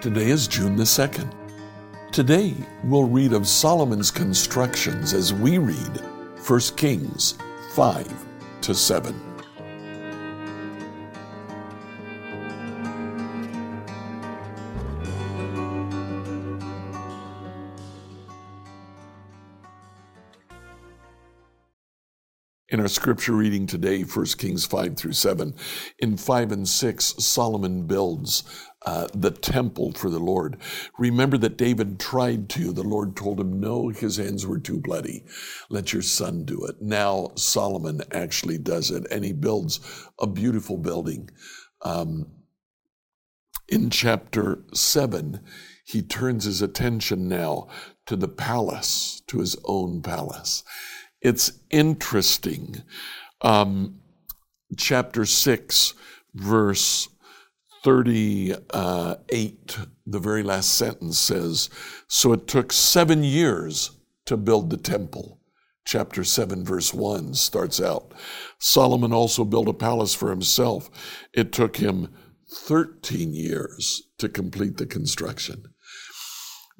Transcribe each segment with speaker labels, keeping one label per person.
Speaker 1: Today is June the 2nd. Today we'll read of Solomon's constructions as we read 1 Kings 5 to 7. Scripture reading today, 1 Kings 5 through 7, in 5 and 6, Solomon builds uh, the temple for the Lord. Remember that David tried to. The Lord told him, no, his hands were too bloody. Let your son do it. Now Solomon actually does it, and he builds a beautiful building. Um, in chapter 7, he turns his attention now to the palace, to his own palace. It's interesting. Um, chapter 6, verse 38, the very last sentence says, So it took seven years to build the temple. Chapter 7, verse 1 starts out Solomon also built a palace for himself. It took him 13 years to complete the construction.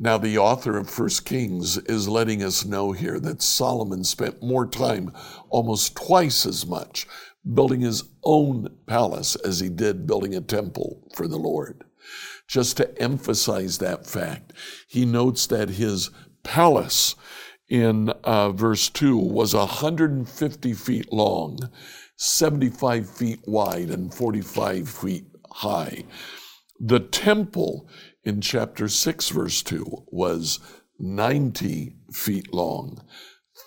Speaker 1: Now, the author of First Kings is letting us know here that Solomon spent more time, almost twice as much, building his own palace as he did building a temple for the Lord. Just to emphasize that fact, he notes that his palace in uh, verse 2 was 150 feet long, 75 feet wide, and 45 feet high. The temple in chapter 6, verse 2, was 90 feet long,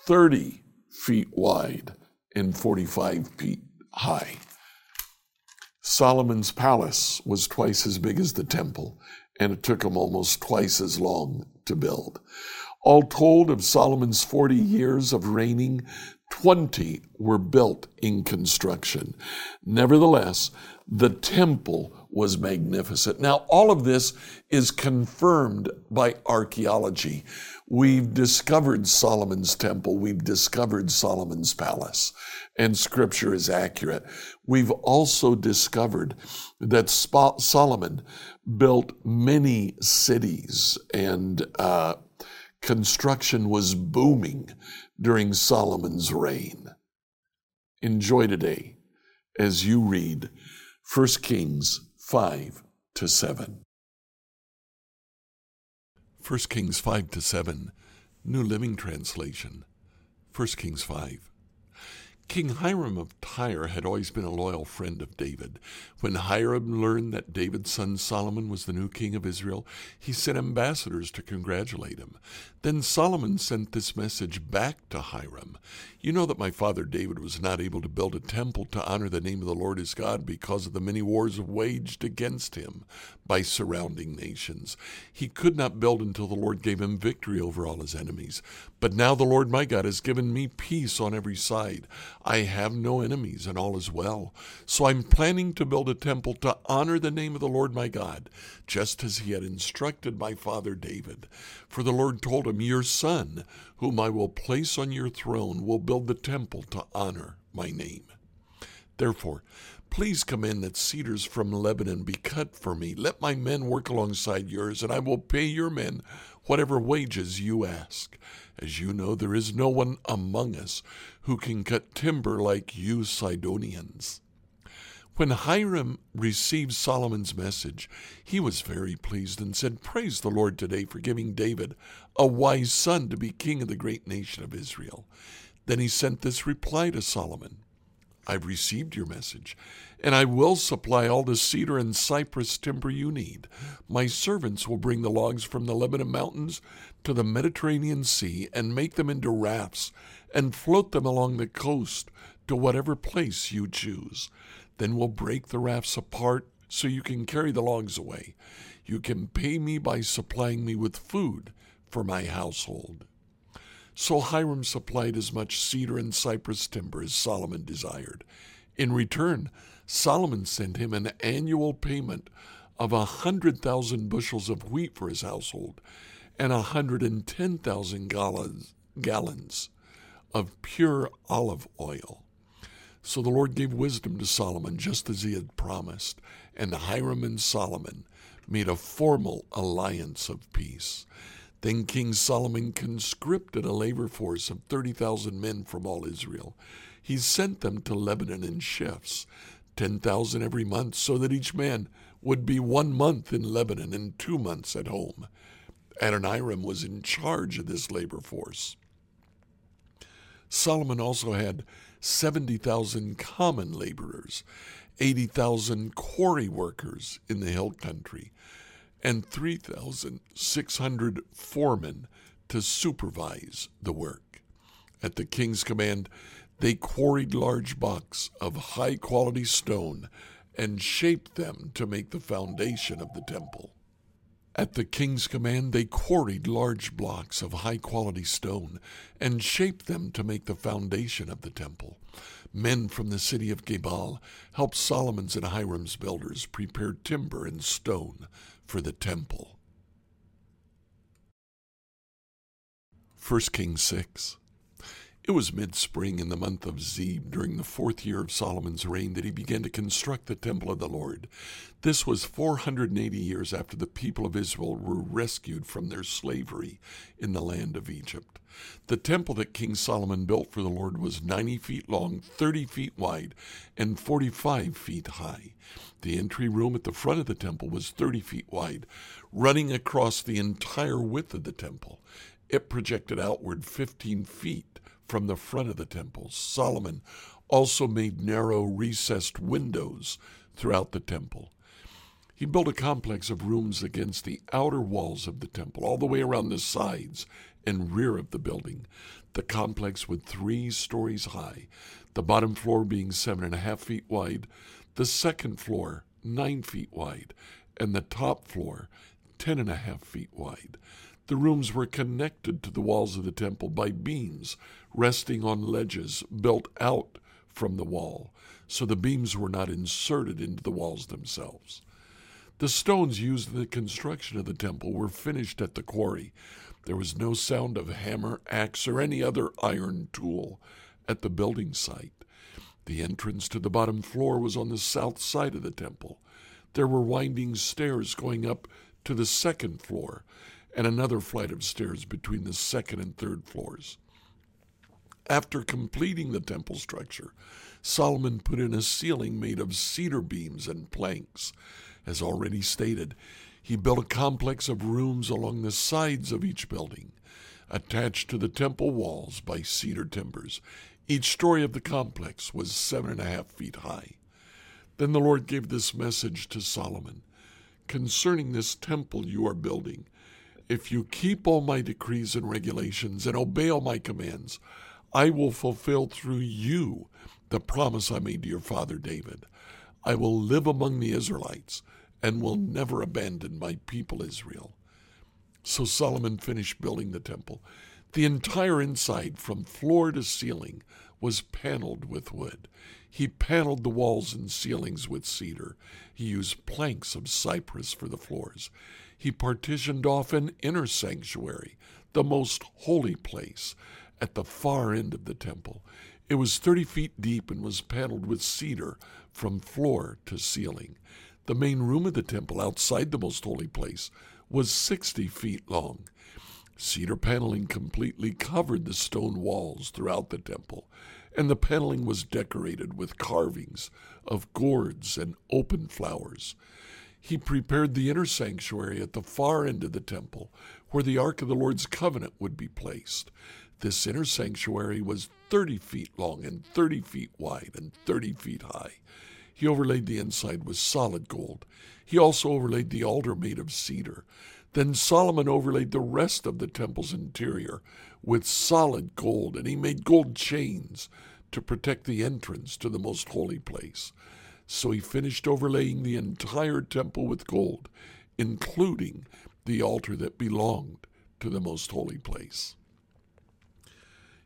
Speaker 1: 30 feet wide, and 45 feet high. Solomon's palace was twice as big as the temple, and it took him almost twice as long to build. All told, of Solomon's 40 years of reigning, 20 were built in construction. Nevertheless, the temple was magnificent. Now, all of this is confirmed by archaeology. We've discovered Solomon's temple, we've discovered Solomon's palace, and scripture is accurate. We've also discovered that Solomon built many cities, and uh, construction was booming during Solomon's reign. Enjoy today as you read 1 Kings 5 to 7. 1 Kings 5 to 7, New Living Translation. 1 Kings 5. King Hiram of Tyre had always been a loyal friend of David. When Hiram learned that David's son Solomon was the new king of Israel, he sent ambassadors to congratulate him. Then Solomon sent this message back to Hiram You know that my father David was not able to build a temple to honor the name of the Lord his God because of the many wars waged against him by surrounding nations. He could not build until the Lord gave him victory over all his enemies. But now the Lord my God has given me peace on every side. I have no enemies, and all is well. So I'm planning to build a temple to honor the name of the Lord my God, just as he had instructed my father David. For the Lord told him, Your son, whom I will place on your throne, will build the temple to honor my name. Therefore, Please command that cedars from Lebanon be cut for me. Let my men work alongside yours, and I will pay your men whatever wages you ask. As you know, there is no one among us who can cut timber like you Sidonians. When Hiram received Solomon's message, he was very pleased and said, Praise the Lord today for giving David a wise son to be king of the great nation of Israel. Then he sent this reply to Solomon I've received your message, and I will supply all the cedar and cypress timber you need. My servants will bring the logs from the Lebanon mountains to the Mediterranean Sea and make them into rafts and float them along the coast to whatever place you choose. Then we'll break the rafts apart so you can carry the logs away. You can pay me by supplying me with food for my household. So Hiram supplied as much cedar and cypress timber as Solomon desired. In return, Solomon sent him an annual payment of a hundred thousand bushels of wheat for his household and a hundred and ten thousand gallons, of pure olive oil. So the Lord gave wisdom to Solomon just as he had promised, and Hiram and Solomon made a formal alliance of peace. Then King Solomon conscripted a labor force of 30,000 men from all Israel. He sent them to Lebanon in shifts, 10,000 every month, so that each man would be one month in Lebanon and two months at home. Adoniram was in charge of this labor force. Solomon also had 70,000 common laborers, 80,000 quarry workers in the hill country, and 3,600 foremen to supervise the work. At the king's command, they quarried large blocks of high quality stone and shaped them to make the foundation of the temple. At the king's command, they quarried large blocks of high quality stone and shaped them to make the foundation of the temple. Men from the city of Gebal helped Solomon's and Hiram's builders prepare timber and stone for the temple. 1 Kings 6 it was mid spring in the month of Ziv, during the fourth year of Solomon's reign, that he began to construct the temple of the Lord. This was 480 years after the people of Israel were rescued from their slavery in the land of Egypt. The temple that King Solomon built for the Lord was 90 feet long, 30 feet wide, and 45 feet high. The entry room at the front of the temple was 30 feet wide, running across the entire width of the temple. It projected outward 15 feet from the front of the temple. Solomon also made narrow, recessed windows throughout the temple. He built a complex of rooms against the outer walls of the temple, all the way around the sides and rear of the building. The complex was three stories high, the bottom floor being seven and a half feet wide, the second floor nine feet wide, and the top floor ten and a half feet wide. The rooms were connected to the walls of the temple by beams resting on ledges built out from the wall, so the beams were not inserted into the walls themselves. The stones used in the construction of the temple were finished at the quarry. There was no sound of hammer, axe, or any other iron tool at the building site. The entrance to the bottom floor was on the south side of the temple. There were winding stairs going up to the second floor, and another flight of stairs between the second and third floors. After completing the temple structure, Solomon put in a ceiling made of cedar beams and planks. As already stated, he built a complex of rooms along the sides of each building, attached to the temple walls by cedar timbers. Each story of the complex was seven and a half feet high. Then the Lord gave this message to Solomon Concerning this temple you are building, if you keep all my decrees and regulations and obey all my commands, I will fulfill through you the promise I made to your father David. I will live among the Israelites and will never abandon my people Israel. So Solomon finished building the temple. The entire inside, from floor to ceiling, was paneled with wood. He paneled the walls and ceilings with cedar. He used planks of cypress for the floors. He partitioned off an inner sanctuary, the most holy place, at the far end of the temple. It was 30 feet deep and was paneled with cedar from floor to ceiling. The main room of the temple outside the most holy place was 60 feet long. Cedar paneling completely covered the stone walls throughout the temple, and the paneling was decorated with carvings of gourds and open flowers. He prepared the inner sanctuary at the far end of the temple, where the Ark of the Lord's covenant would be placed. This inner sanctuary was 30 feet long and 30 feet wide and 30 feet high. He overlaid the inside with solid gold. He also overlaid the altar made of cedar. Then Solomon overlaid the rest of the temple's interior with solid gold, and he made gold chains to protect the entrance to the most holy place. So he finished overlaying the entire temple with gold, including the altar that belonged to the most holy place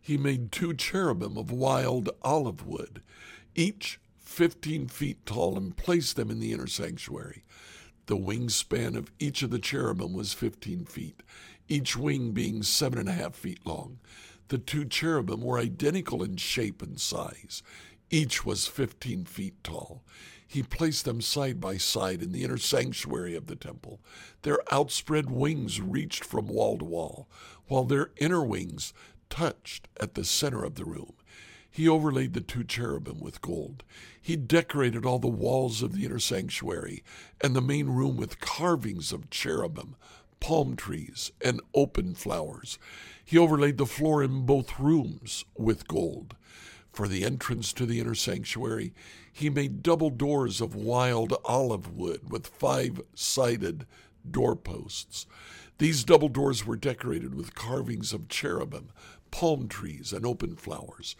Speaker 1: he made two cherubim of wild olive wood, each 15 feet tall, and placed them in the inner sanctuary. The wingspan of each of the cherubim was 15 feet, each wing being seven and a half feet long. The two cherubim were identical in shape and size. Each was 15 feet tall. He placed them side by side in the inner sanctuary of the temple. Their outspread wings reached from wall to wall, while their inner wings touched at the center of the room. He overlaid the two cherubim with gold. He decorated all the walls of the inner sanctuary and the main room with carvings of cherubim, palm trees, and open flowers. He overlaid the floor in both rooms with gold. For the entrance to the inner sanctuary, he made double doors of wild olive wood with five sided doorposts. These double doors were decorated with carvings of cherubim, palm trees, and open flowers.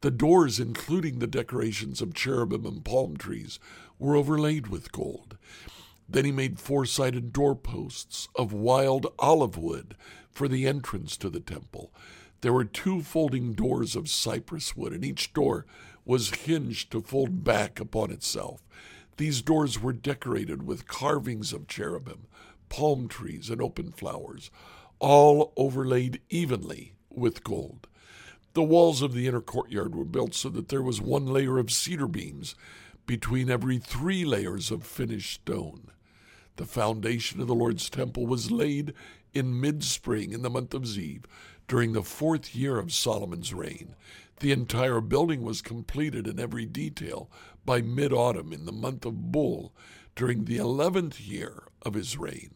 Speaker 1: The doors, including the decorations of cherubim and palm trees, were overlaid with gold. Then he made four sided doorposts of wild olive wood for the entrance to the temple. There were two folding doors of cypress wood, and each door was hinged to fold back upon itself. These doors were decorated with carvings of cherubim, palm trees, and open flowers, all overlaid evenly with gold. The walls of the inner courtyard were built so that there was one layer of cedar beams between every three layers of finished stone. The foundation of the Lord's temple was laid in mid spring in the month of Ziv, during the fourth year of Solomon's reign. The entire building was completed in every detail by mid autumn in the month of Bul during the eleventh year of his reign.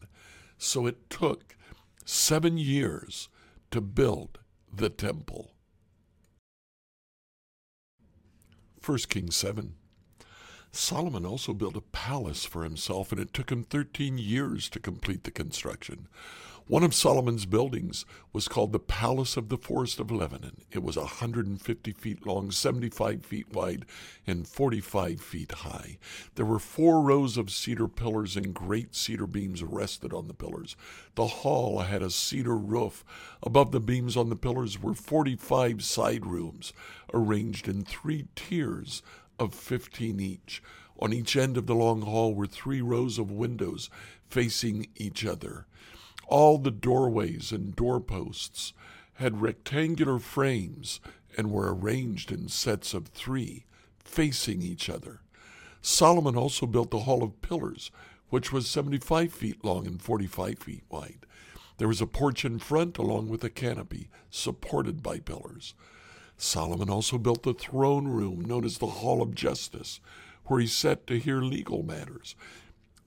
Speaker 1: So it took seven years to build the temple. 1 Kings 7. Solomon also built a palace for himself, and it took him 13 years to complete the construction. One of Solomon's buildings was called the Palace of the Forest of Lebanon. It was 150 feet long, 75 feet wide, and 45 feet high. There were four rows of cedar pillars, and great cedar beams rested on the pillars. The hall had a cedar roof. Above the beams on the pillars were 45 side rooms, arranged in three tiers of 15 each. On each end of the long hall were three rows of windows facing each other. All the doorways and doorposts had rectangular frames and were arranged in sets of three, facing each other. Solomon also built the Hall of Pillars, which was 75 feet long and 45 feet wide. There was a porch in front, along with a canopy, supported by pillars. Solomon also built the throne room, known as the Hall of Justice, where he sat to hear legal matters.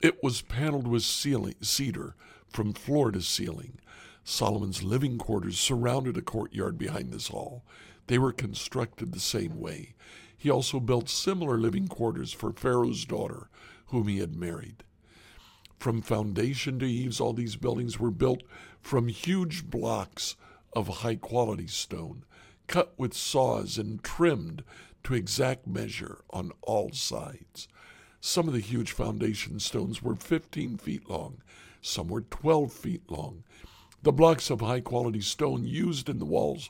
Speaker 1: It was paneled with cedar from floor to ceiling. Solomon's living quarters surrounded a courtyard behind this hall. They were constructed the same way. He also built similar living quarters for Pharaoh's daughter, whom he had married. From foundation to eaves, all these buildings were built from huge blocks of high quality stone, cut with saws and trimmed to exact measure on all sides. Some of the huge foundation stones were 15 feet long some were 12 feet long. The blocks of high quality stone used in the walls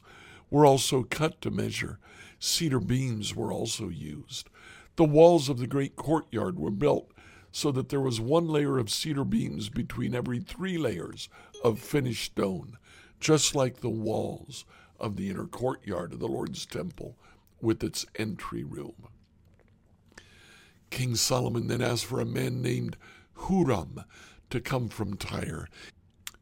Speaker 1: were also cut to measure. Cedar beams were also used. The walls of the great courtyard were built so that there was one layer of cedar beams between every three layers of finished stone, just like the walls of the inner courtyard of the Lord's temple with its entry room. King Solomon then asked for a man named Huram to come from Tyre.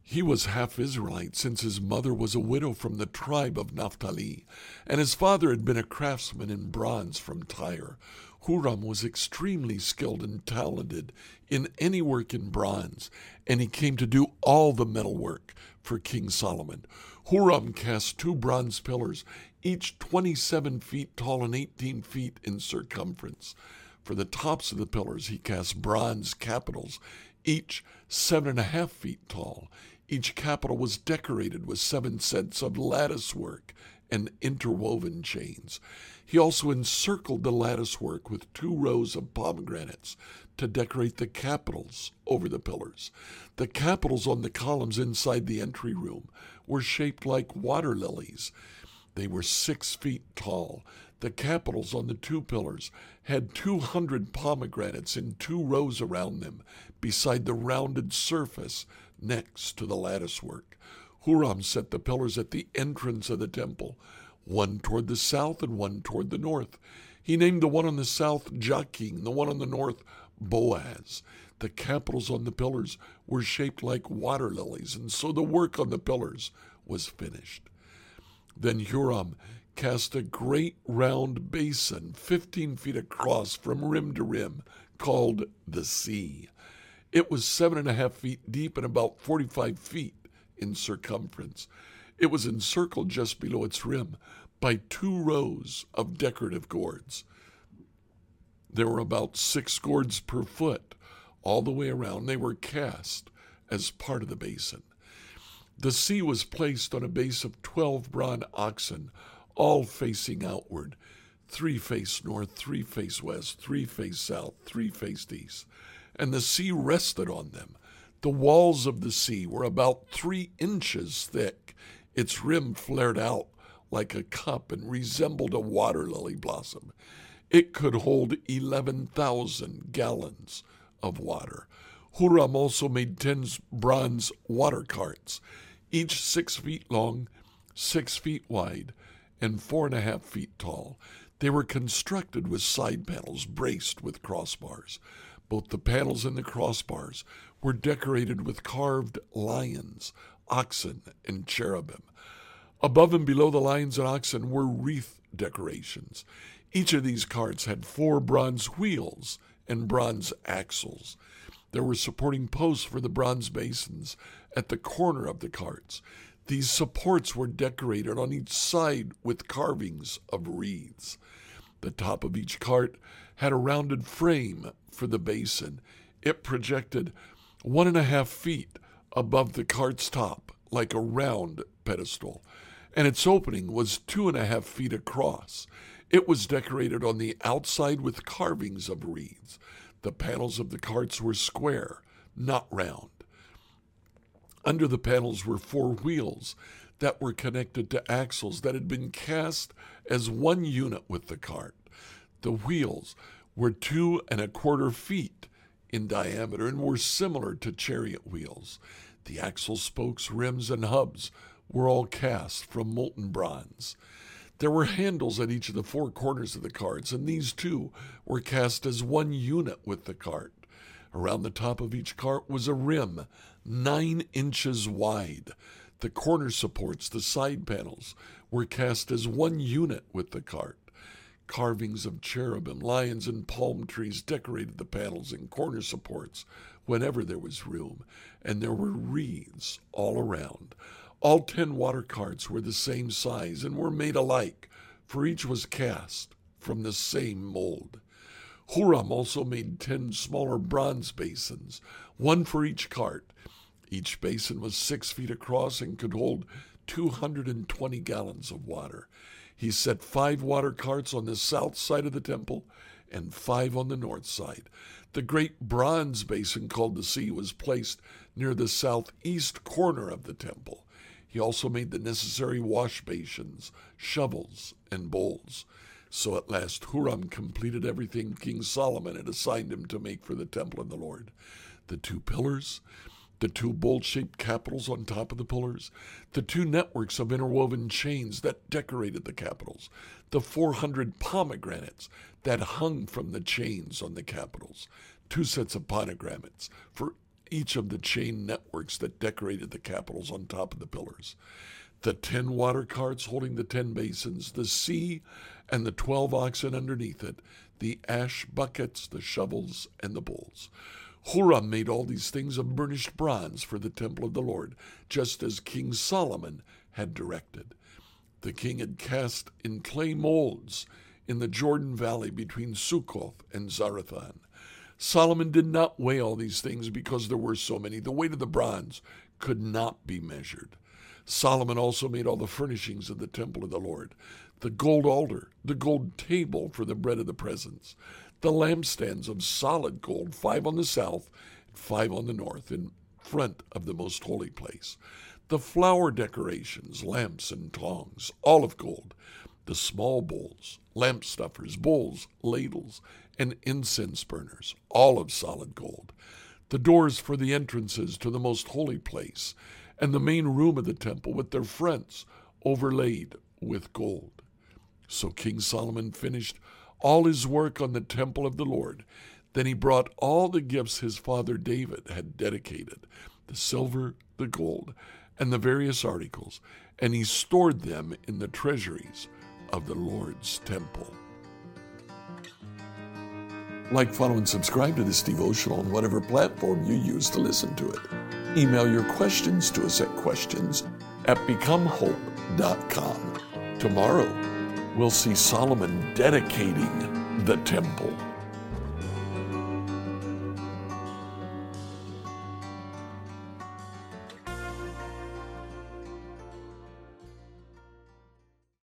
Speaker 1: He was half Israelite, since his mother was a widow from the tribe of Naphtali, and his father had been a craftsman in bronze from Tyre. Huram was extremely skilled and talented in any work in bronze, and he came to do all the metal work for King Solomon. Huram cast two bronze pillars, each 27 feet tall and 18 feet in circumference. For the tops of the pillars, he cast bronze capitals each seven and a half feet tall. Each capital was decorated with seven sets of lattice work and interwoven chains. He also encircled the lattice work with two rows of pomegranates to decorate the capitals over the pillars. The capitals on the columns inside the entry room were shaped like water lilies. They were six feet tall. The capitals on the two pillars had 200 pomegranates in two rows around them, beside the rounded surface next to the latticework. Huram set the pillars at the entrance of the temple, one toward the south and one toward the north. He named the one on the south Jachin, the one on the north Boaz. The capitals on the pillars were shaped like water lilies, and so the work on the pillars was finished. Then Huram cast a great round basin, 15 feet across from rim to rim, called the sea. It was seven and a half feet deep and about 45 feet in circumference. It was encircled just below its rim by two rows of decorative gourds. There were about six gourds per foot all the way around. They were cast as part of the basin. The sea was placed on a base of 12 bronze oxen, all facing outward. Three face north, three face west, three face south, three faced east. And the sea rested on them. The walls of the sea were about three inches thick. Its rim flared out like a cup and resembled a water lily blossom. It could hold 11,000 gallons of water. Huram also made 10 bronze water carts, each six feet long, six feet wide, and four and a half feet tall. They were constructed with side panels braced with crossbars. Both the panels and the crossbars were decorated with carved lions, oxen, and cherubim. Above and below the lions and oxen were wreath decorations. Each of these carts had four bronze wheels and bronze axles. There were supporting posts for the bronze basins at the corner of the carts. These supports were decorated on each side with carvings of wreaths. The top of each cart had a rounded frame for the basin. It projected one and a half feet above the cart's top, like a round pedestal, and its opening was two and a half feet across. It was decorated on the outside with carvings of wreaths. The panels of the carts were square, not round. Under the panels were four wheels that were connected to axles that had been cast as one unit with the cart. The wheels were two and a quarter feet in diameter and were similar to chariot wheels. The axle spokes, rims, and hubs were all cast from molten bronze. There were handles at each of the four corners of the carts, and these too were cast as one unit with the cart. Around the top of each cart was a rim nine inches wide. The corner supports, the side panels, were cast as one unit with the cart. Carvings of cherubim, lions, and palm trees decorated the panels and corner supports whenever there was room, and there were wreaths all around. All ten water carts were the same size and were made alike, for each was cast from the same mold. Huram also made ten smaller bronze basins, one for each cart. Each basin was six feet across and could hold 220 gallons of water. He set five water carts on the south side of the temple and five on the north side. The great bronze basin called the sea was placed near the southeast corner of the temple. He also made the necessary wash basins, shovels, and bowls. So at last Huram completed everything King Solomon had assigned him to make for the temple of the Lord. The two pillars, the two bowl shaped capitals on top of the pillars, the two networks of interwoven chains that decorated the capitals, the 400 pomegranates that hung from the chains on the capitals, two sets of pomegranates for each of the chain networks that decorated the capitals on top of the pillars, the 10 water carts holding the 10 basins, the sea and the 12 oxen underneath it, the ash buckets, the shovels, and the bowls. Huram made all these things of burnished bronze for the temple of the Lord, just as King Solomon had directed. The king had cast in clay molds in the Jordan Valley between Sukkoth and Zarethan. Solomon did not weigh all these things because there were so many. The weight of the bronze could not be measured. Solomon also made all the furnishings of the temple of the Lord the gold altar, the gold table for the bread of the presence, the lampstands of solid gold, five on the south five on the north, in front of the most holy place, the flower decorations, lamps and tongs, all of gold, the small bowls, lamp snuffers, bowls, ladles, and incense burners, all of solid gold, the doors for the entrances to the most holy place, and the main room of the temple with their fronts overlaid with gold. So King Solomon finished all his work on the temple of the Lord. Then he brought all the gifts his father David had dedicated the silver, the gold, and the various articles, and he stored them in the treasuries of the Lord's temple. Like, follow, and subscribe to this devotional on whatever platform you use to listen to it. Email your questions to us at questions at becomehope.com. Tomorrow, we'll see Solomon dedicating the temple.